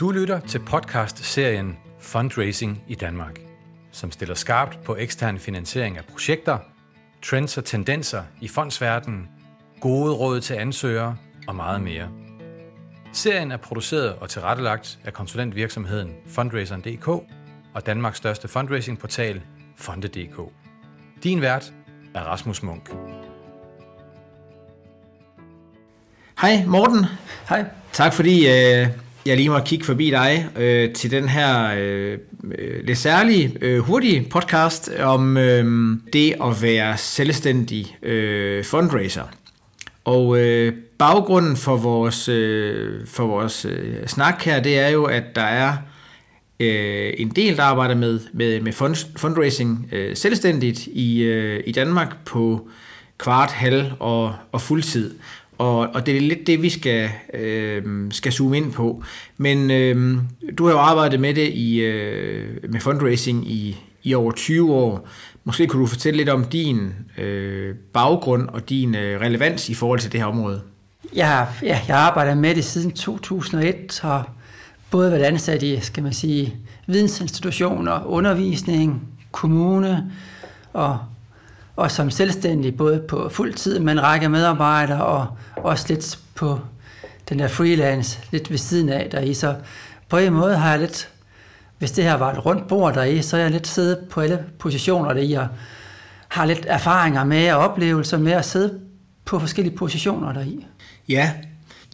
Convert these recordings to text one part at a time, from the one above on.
Du lytter til podcast-serien Fundraising i Danmark, som stiller skarpt på ekstern finansiering af projekter, trends og tendenser i fondsverdenen, gode råd til ansøgere og meget mere. Serien er produceret og tilrettelagt af konsulentvirksomheden Fundraiseren.dk og Danmarks største fundraisingportal Fonde.dk. Din vært er Rasmus Munk. Hej Morten. Hej. Tak fordi øh, jeg lige må kigge forbi dig øh, til den her øh, øh, lidt særlige, øh, hurtige podcast om øh, det at være selvstændig øh, fundraiser. Og øh, baggrunden for vores, øh, for vores øh, snak her, det er jo, at der er øh, en del, der arbejder med, med, med fund, fundraising øh, selvstændigt i, øh, i Danmark på kvart, halv og, og fuldtid. Og, og det er lidt det, vi skal, øh, skal zoome ind på. Men øh, du har jo arbejdet med det i, øh, med fundraising i, i over 20 år. Måske kunne du fortælle lidt om din øh, baggrund og din øh, relevans i forhold til det her område. Ja, ja, jeg arbejder med det siden 2001, og både været ansat i, skal man sige, vidensinstitutioner, undervisning, kommune og og som selvstændig, både på fuld tid med en række medarbejdere, og også lidt på den der freelance, lidt ved siden af der i. Så på en måde har jeg lidt, hvis det her var et rundt bord der i, så har jeg lidt siddet på alle positioner der i, og har lidt erfaringer med og oplevelser med at sidde på forskellige positioner der i. Ja,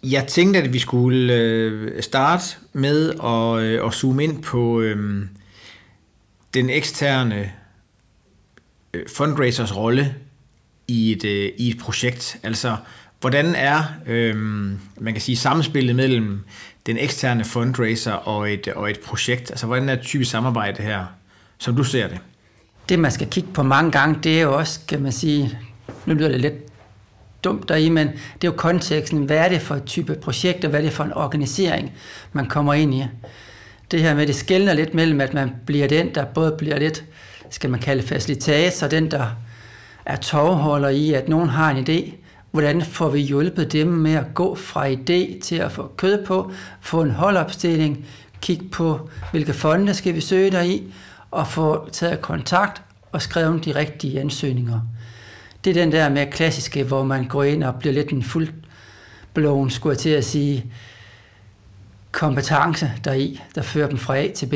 jeg tænkte, at vi skulle øh, starte med at, øh, at zoome ind på øh, den eksterne Øh, fundraisers rolle i et, øh, i et projekt. Altså, hvordan er, øh, man kan sige, samspillet mellem den eksterne fundraiser og et, og et projekt? Altså, hvordan er typisk samarbejde her, som du ser det? Det, man skal kigge på mange gange, det er jo også, kan man sige, nu lyder det lidt dumt deri, men det er jo konteksten. Hvad er det for et type projekt, og hvad er det for en organisering, man kommer ind i? Det her med, det skældner lidt mellem, at man bliver den, der både bliver lidt skal man kalde facilitator, den der er tovholder i, at nogen har en idé, hvordan får vi hjulpet dem med at gå fra idé til at få kød på, få en holdopstilling, kigge på, hvilke fonde skal vi søge der i, og få taget kontakt og skrevet de rigtige ansøgninger. Det er den der med klassiske, hvor man går ind og bliver lidt en fuld blown, skulle jeg til at sige, kompetence deri, der fører dem fra A til B.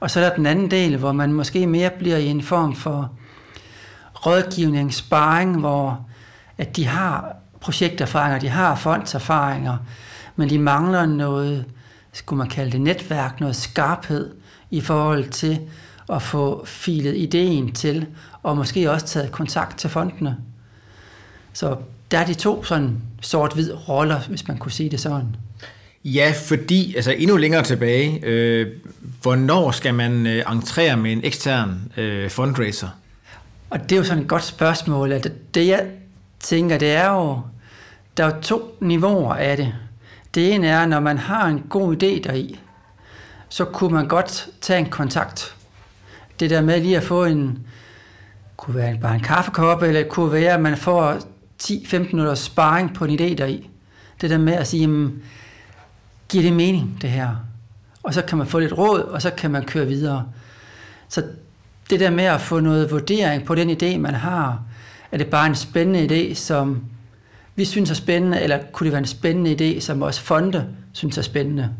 Og så er der den anden del, hvor man måske mere bliver i en form for rådgivning, sparring, hvor at de har projekterfaringer, de har fondserfaringer, men de mangler noget, skulle man kalde det netværk, noget skarphed i forhold til at få filet ideen til, og måske også taget kontakt til fondene. Så der er de to sådan sort-hvid roller, hvis man kunne sige det sådan. Ja, fordi, altså endnu længere tilbage, øh, hvornår skal man øh, entrere med en ekstern øh, fundraiser? Og det er jo sådan et godt spørgsmål. At det jeg tænker, det er jo, der er jo to niveauer af det. Det ene er, når man har en god idé deri, så kunne man godt tage en kontakt. Det der med lige at få en, kunne være bare en kaffekop, eller det kunne være, at man får 10-15 minutters sparring på en idé deri. Det der med at sige, jamen, giver det mening, det her? Og så kan man få lidt råd, og så kan man køre videre. Så det der med at få noget vurdering på den idé, man har, er det bare en spændende idé, som vi synes er spændende, eller kunne det være en spændende idé, som også fonde synes er spændende?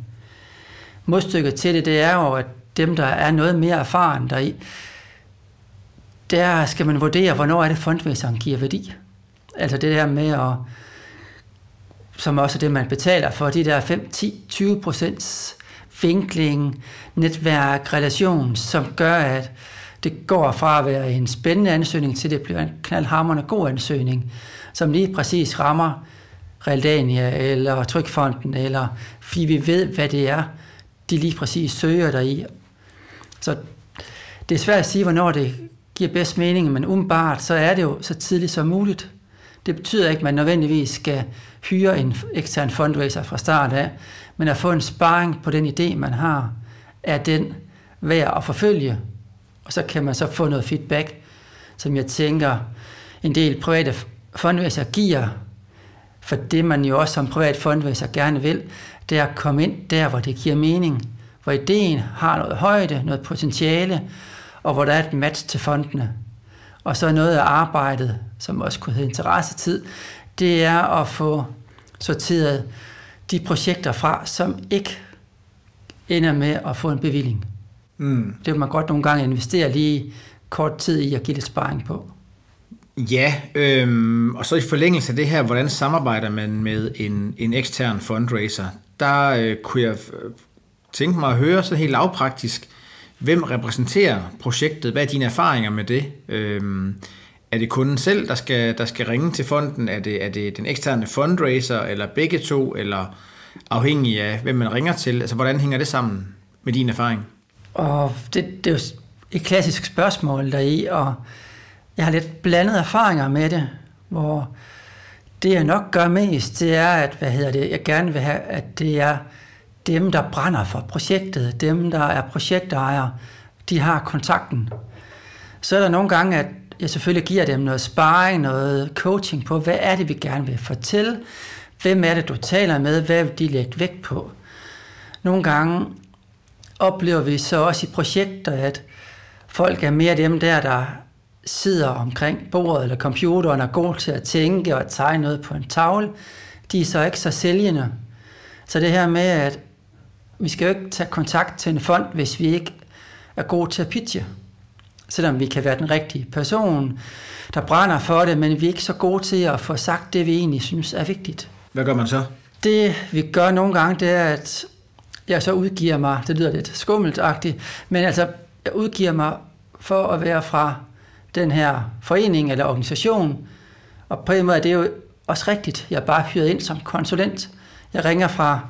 Modstykket til det, det er jo, at dem, der er noget mere erfaren deri, der skal man vurdere, hvornår er det fondvæseren giver værdi. Altså det der med at som også er det, man betaler for, de der 5, 10, 20 procents vinkling, netværk, relation, som gør, at det går fra at være en spændende ansøgning til det bliver en knaldhammerende god ansøgning, som lige præcis rammer Realdania eller Trykfonden, eller fordi vi ved, hvad det er, de lige præcis søger dig i. Så det er svært at sige, hvornår det giver bedst mening, men umiddelbart så er det jo så tidligt som muligt. Det betyder ikke, at man nødvendigvis skal hyre en ekstern fundraiser fra start af, men at få en sparring på den idé, man har, er den værd at forfølge. Og så kan man så få noget feedback, som jeg tænker, en del private fundraiser giver, for det man jo også som privat fundraiser gerne vil, det er at komme ind der, hvor det giver mening, hvor ideen har noget højde, noget potentiale, og hvor der er et match til fondene. Og så noget af arbejdet, som også kunne hedde interessetid, det er at få sorteret de projekter fra, som ikke ender med at få en bevilling. Mm. Det vil man godt nogle gange investere lige kort tid i at give lidt sparring på. Ja, øhm, og så i forlængelse af det her, hvordan samarbejder man med en, en ekstern fundraiser? Der øh, kunne jeg tænke mig at høre så helt lavpraktisk, hvem repræsenterer projektet? Hvad er dine erfaringer med det? Øhm, er det kunden selv, der skal, der skal ringe til fonden? Er det, er det den eksterne fundraiser, eller begge to, eller afhængig af, hvem man ringer til? Altså, hvordan hænger det sammen med din erfaring? Og det, det er jo et klassisk spørgsmål deri, og jeg har lidt blandede erfaringer med det, hvor det jeg nok gør mest, det er, at hvad hedder det, jeg gerne vil have, at det er dem, der brænder for projektet, dem, der er projektejere, de har kontakten. Så er der nogle gange, at jeg selvfølgelig giver dem noget sparring, noget coaching på, hvad er det, vi gerne vil fortælle, hvem er det, du taler med, hvad vil de lægge vægt på. Nogle gange oplever vi så også i projekter, at folk er mere dem der, der sidder omkring bordet eller computeren og går til at tænke og tegne noget på en tavle. De er så ikke så sælgende. Så det her med, at vi skal jo ikke tage kontakt til en fond, hvis vi ikke er gode til at pitche. Selvom vi kan være den rigtige person, der brænder for det, men vi er ikke så gode til at få sagt det, vi egentlig synes er vigtigt. Hvad gør man så? Det vi gør nogle gange, det er, at jeg så udgiver mig, det lyder lidt skummeltagtigt, men altså, jeg udgiver mig for at være fra den her forening eller organisation, og på en måde er det jo også rigtigt. Jeg er bare hyret ind som konsulent. Jeg ringer fra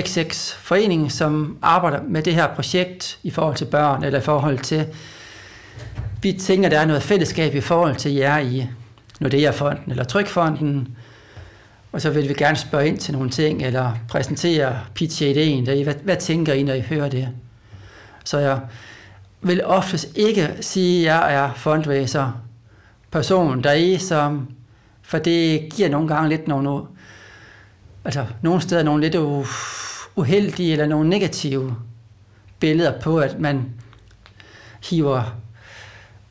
XX forening, som arbejder med det her projekt i forhold til børn, eller i forhold til, vi tænker, der er noget fællesskab i forhold til jer i Nordea-fonden eller Trykfonden, og så vil vi gerne spørge ind til nogle ting, eller præsentere pitche ideen. Der, hvad, hvad tænker I, når I hører det? Så jeg vil oftest ikke sige, at jeg er fundraiser person, der er som, for det giver nogle gange lidt nogle, altså nogle steder nogle lidt uheldige eller nogle negative billeder på, at man hiver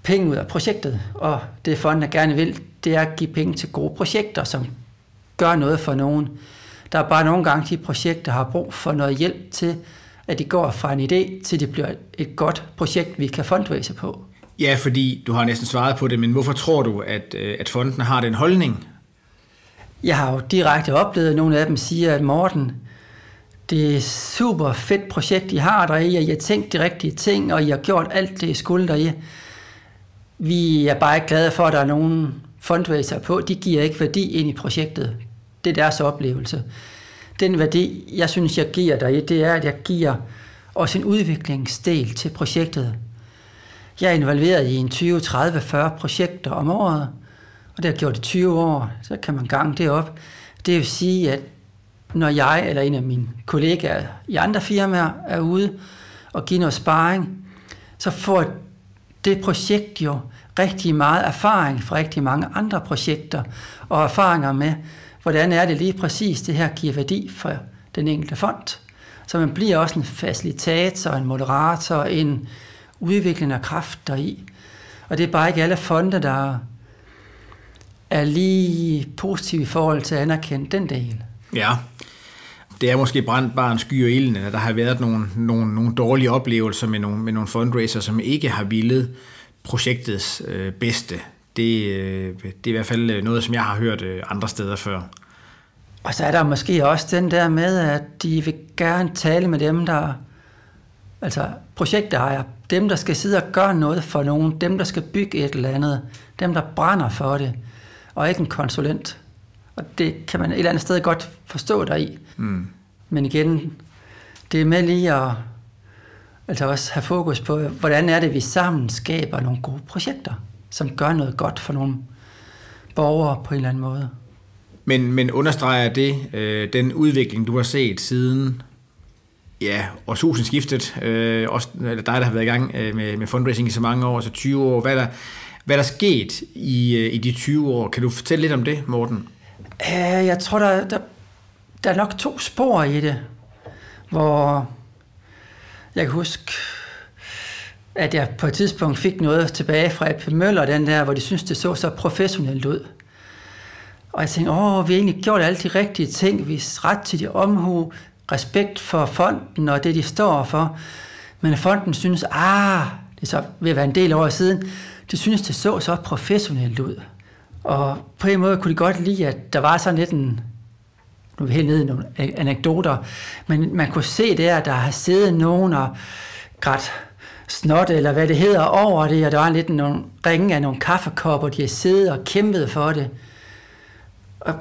penge ud af projektet, og det fonden gerne vil, det er at give penge til gode projekter, som gør noget for nogen. Der er bare nogle gange, de projekter har brug for noget hjælp til, at de går fra en idé til det bliver et godt projekt, vi kan fundraise på. Ja, fordi du har næsten svaret på det, men hvorfor tror du, at, øh, at fonden har den holdning? Jeg har jo direkte oplevet, at nogle af dem siger, at Morten, det er et super fedt projekt, I har der i, og I har tænkt de rigtige ting, og I har gjort alt det, I skulle der i. Vi er bare ikke glade for, at der er nogen fundraiser på. De giver ikke værdi ind i projektet. Det er deres oplevelse. Den værdi, jeg synes, jeg giver dig i, det er, at jeg giver også en udviklingsdel til projektet. Jeg er involveret i en 20, 30, 40 projekter om året, og det har gjort i 20 år, så kan man gange det op. Det vil sige, at når jeg eller en af mine kollegaer i andre firmaer er ude og giver noget sparring, så får det projekt jo rigtig meget erfaring fra rigtig mange andre projekter, og erfaringer med, hvordan er det lige præcis, det her giver værdi for den enkelte fond. Så man bliver også en facilitator, en moderator, en udviklende kraft deri. Og det er bare ikke alle fonde, der er lige positive i forhold til at anerkende den del. Ja, det er måske brændt bare en sky og ilden, at der har været nogle, nogle, nogle dårlige oplevelser med nogle, med nogle fundraiser, som ikke har villet projektets øh, bedste. Det, øh, det er i hvert fald øh, noget, som jeg har hørt øh, andre steder før. Og så er der måske også den der med, at de vil gerne tale med dem, der altså projektejer, dem, der skal sidde og gøre noget for nogen, dem, der skal bygge et eller andet, dem, der brænder for det, og ikke en konsulent. Og det kan man et eller andet sted godt forstå dig i. Mm. Men igen, det er med lige at altså også have fokus på, hvordan er det, vi sammen skaber nogle gode projekter, som gør noget godt for nogle borgere på en eller anden måde. Men, men understreger det øh, den udvikling, du har set siden ja, årtusindskiftet, øh, også eller dig, der har været i gang øh, med, med fundraising i så mange år, så 20 år, hvad der, hvad der er sket i, øh, i de 20 år? Kan du fortælle lidt om det, Morten? Øh, jeg tror, der, der, der er nok to spor i det, hvor jeg kan huske, at jeg på et tidspunkt fik noget tilbage fra Eppe Møller, den der, hvor de synes det så så professionelt ud. Og jeg tænkte, åh, vi har egentlig gjort alle de rigtige ting, vi ret til de omhu, respekt for fonden og det, de står for. Men fonden synes, ah, det er så ved at være en del år siden, de synes, det så så professionelt ud. Og på en måde kunne de godt lide, at der var sådan lidt en, nu er vi helt nede i nogle anekdoter, men man kunne se der, at der har siddet nogen og grædt snot, eller hvad det hedder, over det, og der var lidt nogle ringe af nogle kaffekopper, de har siddet og kæmpet for det. Og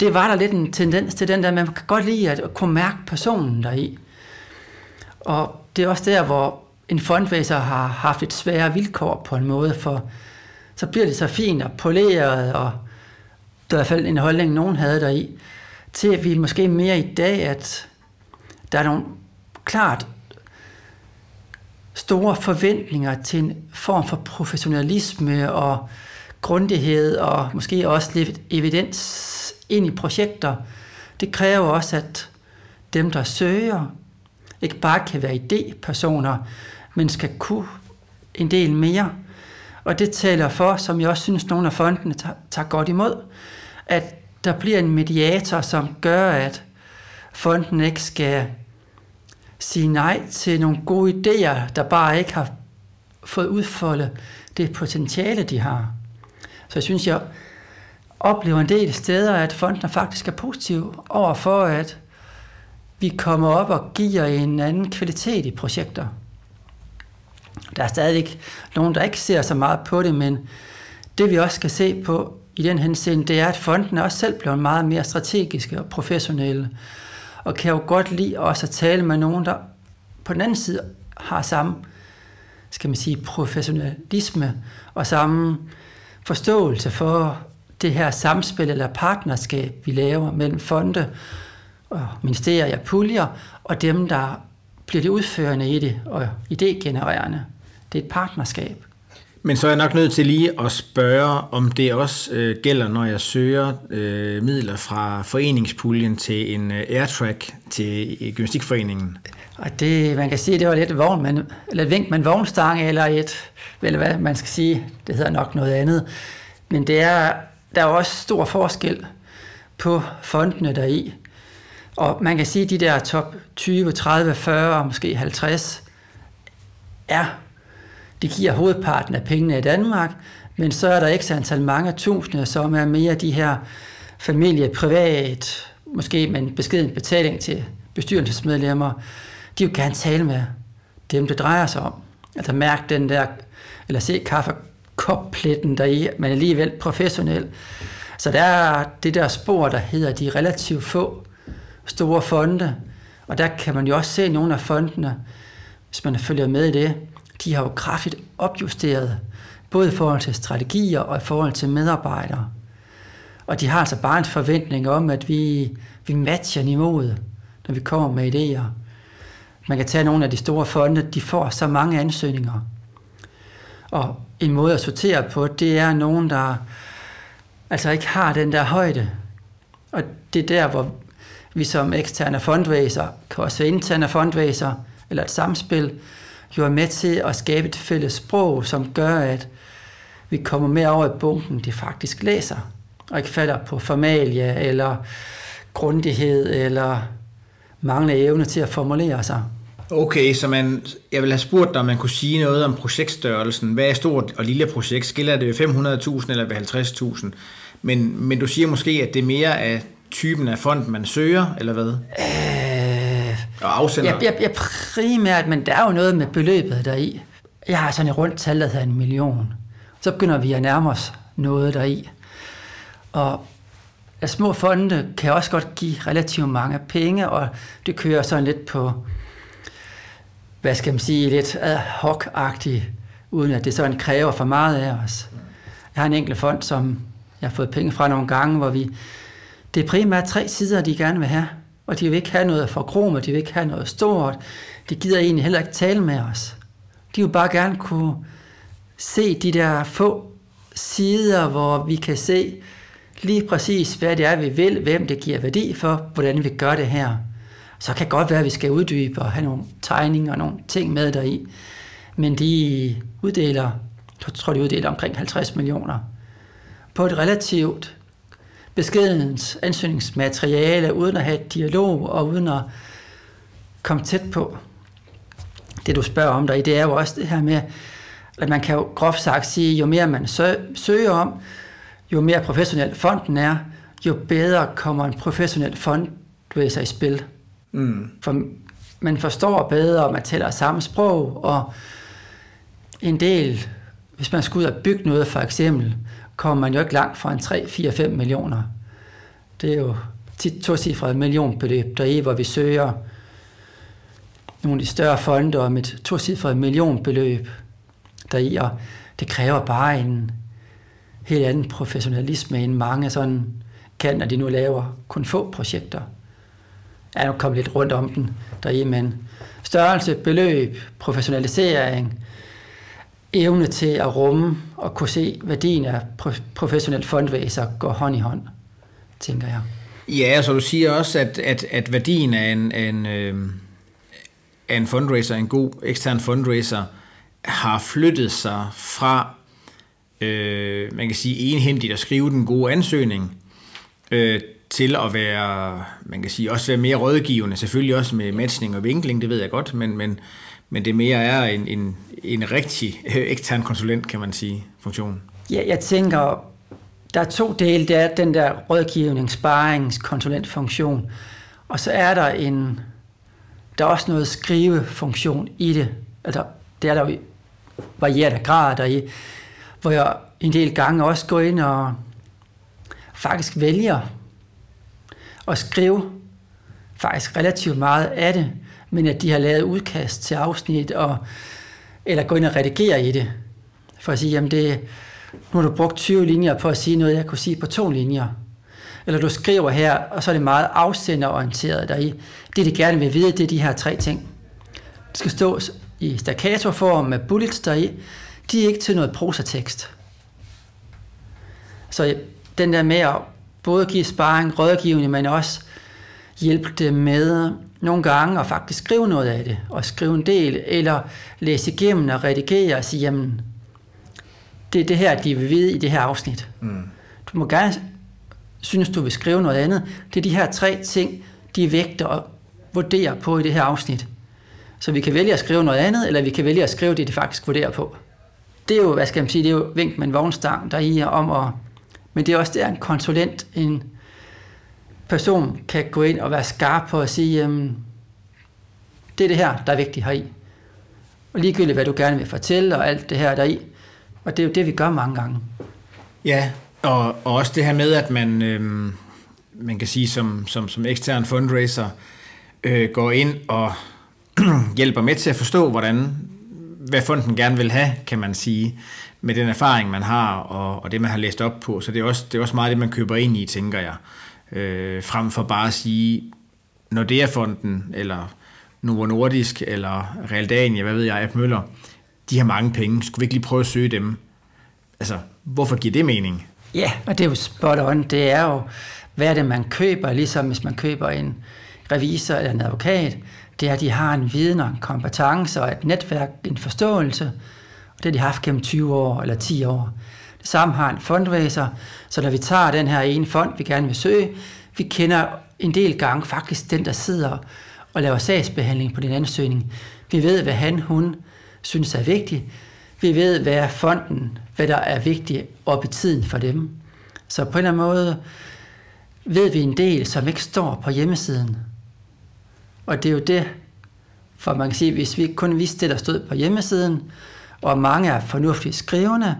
det var der lidt en tendens til den der, man kan godt lide at kunne mærke personen deri. Og det er også der, hvor en fundraiser har haft et svære vilkår på en måde, for så bliver det så fint og poleret, og det er i hvert fald en holdning, nogen havde deri, til at vi måske mere i dag, at der er nogle klart store forventninger til en form for professionalisme og grundighed og måske også lidt evidens ind i projekter. Det kræver også, at dem, der søger, ikke bare kan være idépersoner, men skal kunne en del mere. Og det taler for, som jeg også synes, nogle af fondene tager, tager godt imod, at der bliver en mediator, som gør, at fonden ikke skal sige nej til nogle gode idéer, der bare ikke har fået udfoldet det potentiale, de har. Så jeg synes, jeg oplever en del steder, at fonden faktisk er positiv over for, at vi kommer op og giver en anden kvalitet i projekter. Der er stadig nogen, der ikke ser så meget på det, men det vi også skal se på i den henseende, det er, at fonden også selv bliver meget mere strategiske og professionelle, og kan jo godt lide også at tale med nogen, der på den anden side har samme, skal man sige, professionalisme og samme forståelse for det her samspil eller partnerskab, vi laver mellem fonde og ministerier og puljer, og dem, der bliver det udførende i det og idégenererende. Det er et partnerskab. Men så er jeg nok nødt til lige at spørge, om det også øh, gælder, når jeg søger øh, midler fra foreningspuljen til en øh, airtrack til øh, Gymnastikforeningen. Og det, man kan sige, det var lidt, vogn, men, eller et vink med en vognstang, eller et, eller hvad man skal sige, det hedder nok noget andet. Men det er, der er også stor forskel på fondene deri. Og man kan sige, at de der top 20, 30, 40, måske 50, er, de giver hovedparten af pengene i Danmark, men så er der ikke antal mange tusinde, som er mere de her familie, privat, måske med en beskeden betaling til bestyrelsesmedlemmer, de vil gerne tale med dem, det drejer sig om. Altså mærke den der, eller se kaffekoppletten der i, men alligevel professionel. Så der er det der spor, der hedder de relativt få store fonde, og der kan man jo også se nogle af fondene, hvis man følger med i det, de har jo kraftigt opjusteret, både i forhold til strategier og i forhold til medarbejdere. Og de har altså bare en forventning om, at vi, vi matcher niveauet, når vi kommer med idéer. Man kan tage nogle af de store fonde, de får så mange ansøgninger. Og en måde at sortere på, det er nogen, der altså ikke har den der højde. Og det er der, hvor vi som eksterne fundraiser, kan også være interne fundraiser, eller et samspil, jo er med til at skabe et fælles sprog, som gør, at vi kommer mere over i bunken, de faktisk læser, og ikke falder på formalia, eller grundighed, eller manglende evne til at formulere sig. Okay, så man, jeg vil have spurgt dig, om man kunne sige noget om projektstørrelsen. Hvad er stort og lille projekt? Skiller det 500.000 eller 50.000? Men, men du siger måske, at det er mere af typen af fond, man søger, eller hvad? Øh, og afsender? Ja, jeg, jeg primært, men der er jo noget med beløbet deri. Jeg har sådan et rundt tal, der hedder en million. Så begynder vi at nærme os noget deri. Og at små fonde kan også godt give relativt mange penge, og det kører sådan lidt på, hvad skal man sige, lidt ad hoc uden at det sådan kræver for meget af os. Jeg har en enkelt fond, som jeg har fået penge fra nogle gange, hvor vi det er primært tre sider, de gerne vil have. Og de vil ikke have noget for og de vil ikke have noget stort. De gider egentlig heller ikke tale med os. De vil bare gerne kunne se de der få sider, hvor vi kan se lige præcis, hvad det er, vi vil, hvem det giver værdi for, hvordan vi gør det her. Så kan det godt være, at vi skal uddybe og have nogle tegninger og nogle ting med deri. Men de uddeler, jeg tror, de uddeler omkring 50 millioner på et relativt beskedens ansøgningsmateriale, uden at have et dialog og uden at komme tæt på. Det du spørger om der i, det er jo også det her med, at man kan jo groft sagt sige, jo mere man søger om, jo mere professionel fonden er, jo bedre kommer en professionel fundraiser i spil. Mm. For man forstår bedre, og man taler samme sprog, og en del, hvis man skal ud og bygge noget for eksempel, kommer man jo ikke langt fra en 3, 4, 5 millioner. Det er jo tit to millionbeløb der er, hvor vi søger nogle af de større fonde om et to millionbeløb der i, og det kræver bare en helt anden professionalisme end mange sådan kan, når de nu laver kun få projekter. Jeg er nok kommet lidt rundt om den deri, men størrelse, beløb, professionalisering, evne til at rumme og kunne se værdien af professionelt fundraiser går hånd i hånd, tænker jeg. Ja, så du siger også, at, at, at værdien af en, en, øh, af en fundraiser, en god ekstern fundraiser, har flyttet sig fra, øh, man kan sige, enhændigt at skrive den gode ansøgning, øh, til at være, man kan sige, også være mere rådgivende, selvfølgelig også med matchning og vinkling, det ved jeg godt, men, men, men det mere er en, en, en rigtig øh, ekstern konsulent, kan man sige, funktion. Ja, jeg tænker, der er to dele. Det er den der rådgivning, sparings, konsulentfunktion, og så er der en, der er også noget skrivefunktion i det. Altså, det er der jo varierende grad der i, hvor jeg en del gange også går ind og faktisk vælger at skrive faktisk relativt meget af det, men at de har lavet udkast til afsnit, og, eller gå ind og redigere i det, for at sige, jamen det, nu har du brugt 20 linjer på at sige noget, jeg kunne sige på to linjer. Eller du skriver her, og så er det meget afsenderorienteret deri. Det, de gerne vil vide, det er de her tre ting. Det skal stå i staccato-form med bullets deri. De er ikke til noget prosatekst. Så den der med at både give sparring, rådgivning, men også hjælpe dem med nogle gange at faktisk skrive noget af det, og skrive en del, eller læse igennem og redigere og sige, jamen, det er det her, de vil vide i det her afsnit. Mm. Du må gerne synes, du vil skrive noget andet. Det er de her tre ting, de vægter og vurderer på i det her afsnit. Så vi kan vælge at skrive noget andet, eller vi kan vælge at skrive det, de faktisk vurderer på. Det er jo, hvad skal man sige, det er jo vink med en vognstang, der er om at... Men det er også der en konsulent, en person kan gå ind og være skarp på at sige, jamen, det er det her, der er vigtigt heri. Og ligegyldigt, hvad du gerne vil fortælle, og alt det her der i. Og det er jo det, vi gør mange gange. Ja, og, og også det her med, at man, øh, man kan sige, som, som, som ekstern fundraiser, øh, går ind og hjælper med til at forstå, hvordan, hvad fonden gerne vil have, kan man sige, med den erfaring, man har, og, og det, man har læst op på. Så det er også, det er også meget det, man køber ind i, tænker jeg. Øh, frem for bare at sige, når det er fonden, eller Novo Nordisk, eller Realdania, hvad ved jeg, App Møller, de har mange penge, skulle vi ikke lige prøve at søge dem? Altså, hvorfor giver det mening? Ja, og det er jo spot on. Det er jo, hvad er det, man køber, ligesom hvis man køber en revisor eller en advokat, det er, at de har en viden og en kompetence og et netværk, en forståelse, og det har de haft gennem 20 år eller 10 år. Det samme har en fundraiser, så når vi tager den her ene fond, vi gerne vil søge, vi kender en del gange faktisk den, der sidder og laver sagsbehandling på din ansøgning. Vi ved, hvad han, hun synes er vigtigt. Vi ved, hvad er fonden, hvad der er vigtigt op i tiden for dem. Så på en eller anden måde ved vi en del, som ikke står på hjemmesiden. Og det er jo det, for man kan sige, hvis vi kun vidste det, der stod på hjemmesiden, og mange er fornuftigt skrivende,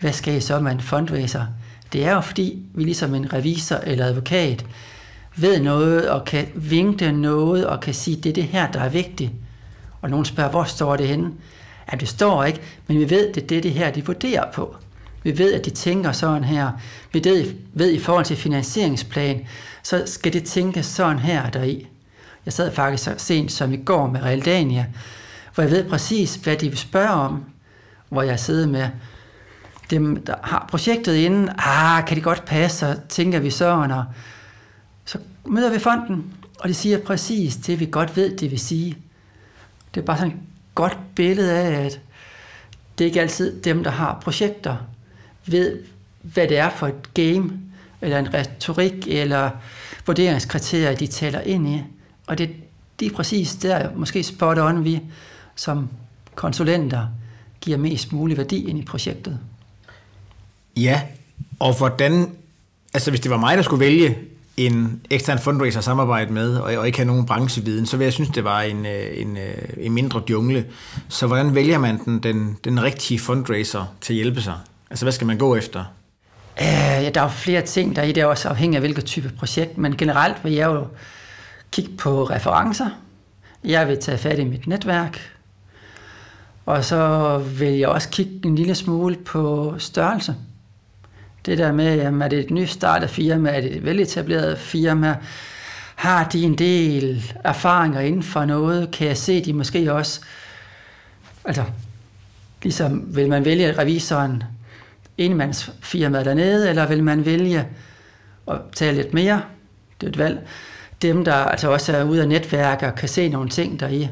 hvad skal I så med en fundraiser? Det er jo fordi, vi ligesom en revisor eller advokat ved noget og kan vinke noget og kan sige, det er det her, der er vigtigt. Og nogen spørger, hvor står det henne? Ja, det står ikke, men vi ved, det er det, det her, de vurderer på. Vi ved, at de tænker sådan her. Vi ved, ved i forhold til finansieringsplan, så skal det tænke sådan her deri. Jeg sad faktisk så sent som i går med Realdania, hvor jeg ved præcis, hvad de vil spørge om, hvor jeg sidder med dem, der har projektet inden, ah, kan det godt passe, så tænker vi så, og så møder vi fonden, og de siger præcis det, vi godt ved, det vil sige. Det er bare sådan et godt billede af, at det er ikke altid dem, der har projekter, ved, hvad det er for et game, eller en retorik, eller vurderingskriterier, de taler ind i. Og det, det er præcis der, måske spot on, vi som konsulenter giver mest mulig værdi ind i projektet. Ja, og hvordan, altså hvis det var mig, der skulle vælge en ekstern fundraiser at samarbejde med, og, og ikke have nogen brancheviden, så vil jeg synes, det var en, øh, en, øh, en mindre jungle. Så hvordan vælger man den, den, den rigtige fundraiser til at hjælpe sig? Altså hvad skal man gå efter? Uh, ja, der er jo flere ting der i det, er også afhængig af hvilket type projekt, men generelt vil jeg jo kigge på referencer. Jeg vil tage fat i mit netværk, og så vil jeg også kigge en lille smule på størrelse. Det der med, jamen, er det et nystartet firma, er det et veletableret firma, har de en del erfaringer inden for noget, kan jeg se, de måske også, altså, ligesom vil man vælge revisoren, enmandsfirmaet dernede, eller vil man vælge at tage lidt mere, det er et valg, dem der altså også er ude af netværk og kan se nogle ting deri.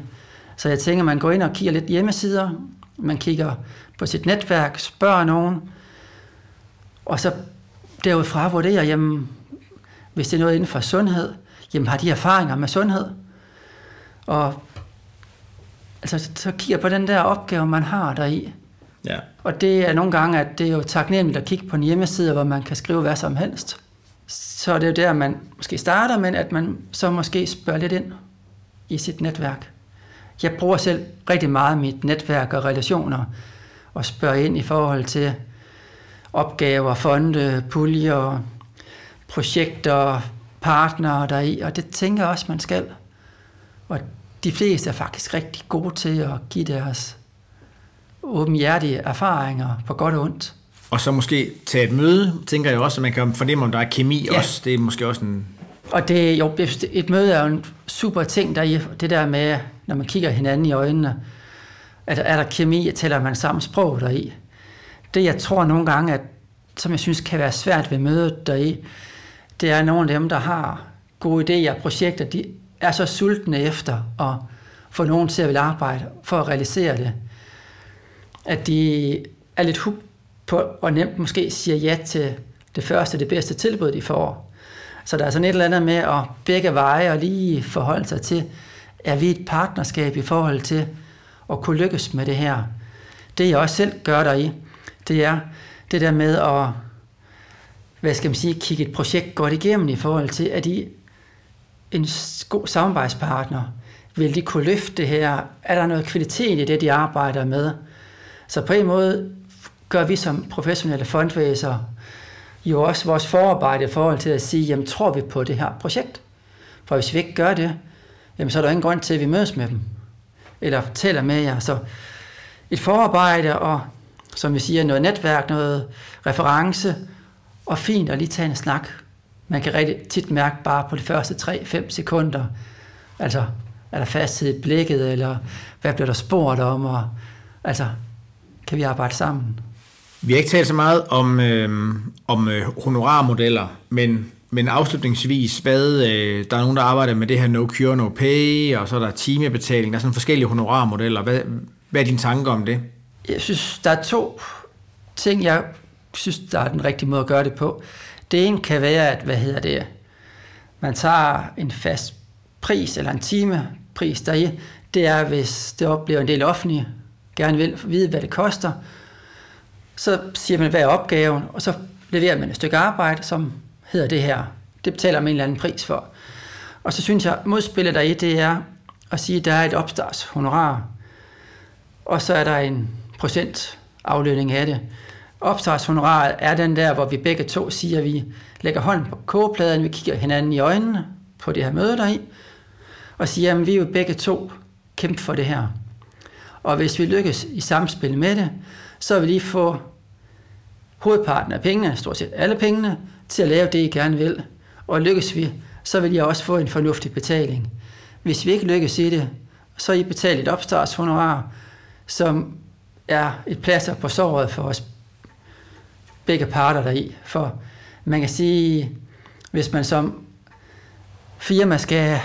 Så jeg tænker, man går ind og kigger lidt hjemmesider, man kigger på sit netværk, spørger nogen, og så derudfra vurderer, jamen, hvis det er noget inden for sundhed, jamen har de erfaringer med sundhed? Og altså, så kigger på den der opgave, man har deri. Ja. Og det er nogle gange, at det er jo taknemmeligt at kigge på en hjemmeside, hvor man kan skrive hvad som helst. Så det er jo der, man måske starter, men at man så måske spørger lidt ind i sit netværk. Jeg bruger selv rigtig meget mit netværk og relationer og spørger ind i forhold til, opgaver, fonde, puljer, projekter, partnere deri, og det tænker jeg også, man skal. Og de fleste er faktisk rigtig gode til at give deres åbenhjertige erfaringer på godt og ondt. Og så måske tage et møde, tænker jeg også, at man kan fornemme, om der er kemi ja. også. Det er måske også en... Og det, jo, et møde er jo en super ting, der det der med, når man kigger hinanden i øjnene, at er der kemi, tæller man samme sprog deri det, jeg tror nogle gange, at, som jeg synes kan være svært ved mødet deri, det er nogle af dem, der har gode idéer og projekter, de er så sultne efter at få nogen til at vil arbejde for at realisere det, at de er lidt hub på, og nemt måske siger ja til det første, det bedste tilbud, de får. Så der er sådan et eller andet med at begge veje og lige forholde sig til, er vi et partnerskab i forhold til at kunne lykkes med det her. Det jeg også selv gør deri, i, det er det der med at, hvad skal man sige, kigge et projekt godt igennem i forhold til, at I en god samarbejdspartner, vil de kunne løfte det her? Er der noget kvalitet i det, de arbejder med? Så på en måde gør vi som professionelle fondvæser jo også vores forarbejde i forhold til at sige, jamen tror vi på det her projekt? For hvis vi ikke gør det, jamen så er der ingen grund til, at vi mødes med dem, eller taler med jer. Så et forarbejde og som vi siger, noget netværk, noget reference, og fint at lige tage en snak. Man kan rigtig tit mærke bare på de første 3-5 sekunder, altså er der fasthed i blikket, eller hvad bliver der spurgt om, og altså, kan vi arbejde sammen? Vi har ikke talt så meget om, øh, om øh, honorarmodeller, men, men afslutningsvis, hvad, øh, der er nogen, der arbejder med det her no cure, no pay, og så er der timebetaling, der er sådan forskellige honorarmodeller. Hvad, hvad er dine tanker om det? Jeg synes, der er to ting, jeg synes, der er den rigtige måde at gøre det på. Det ene kan være, at, hvad hedder det, man tager en fast pris, eller en timepris deri. Det er, hvis det oplever en del offentlige, gerne vil vide, hvad det koster. Så siger man, hvad er opgaven, og så leverer man et stykke arbejde, som hedder det her. Det betaler man en eller anden pris for. Og så synes jeg, modspillet der i, det er at sige, at der er et opstartshonorar, og så er der en procent aflønning af det. Opstartshonoraret er den der, hvor vi begge to siger, at vi lægger hånden på kogepladen, vi kigger hinanden i øjnene på det her møde deri, og siger, at vi er jo begge to kæmpe for det her. Og hvis vi lykkes i samspil med det, så vil I få hovedparten af pengene, stort set alle pengene, til at lave det, I gerne vil. Og lykkes vi, så vil I også få en fornuftig betaling. Hvis vi ikke lykkes i det, så I betalt et opstartshonorar, som er et plaster på såret for os begge parter deri. For man kan sige, hvis man som firma skal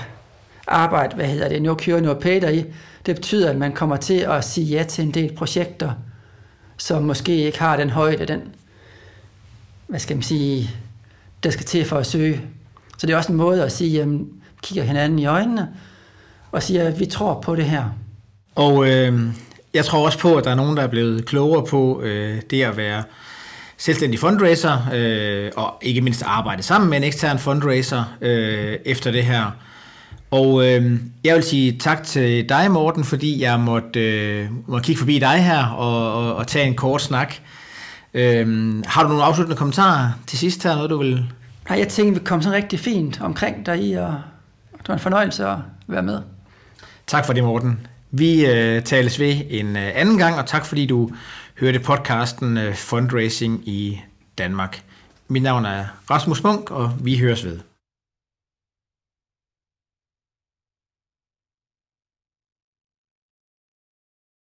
arbejde, hvad hedder det, no cure, no pay deri, det betyder, at man kommer til at sige ja til en del projekter, som måske ikke har den højde, den, hvad skal man sige, der skal til for at søge. Så det er også en måde at sige, jamen, kigger hinanden i øjnene, og siger, at vi tror på det her. Og øh, jeg tror også på, at der er nogen, der er blevet klogere på øh, det at være selvstændig fundraiser, øh, og ikke mindst arbejde sammen med en ekstern fundraiser øh, efter det her. Og øh, jeg vil sige tak til dig, Morten, fordi jeg måtte, øh, måtte kigge forbi dig her og, og, og tage en kort snak. Øh, har du nogle afsluttende kommentarer til sidst her, noget du vil... Nej, jeg tænkte, vi kom så rigtig fint omkring dig i, og det var en fornøjelse at være med. Tak for det, Morten. Vi øh, tales ved en øh, anden gang, og tak fordi du hørte podcasten øh, Fundraising i Danmark. Mit navn er Rasmus Munk, og vi høres ved.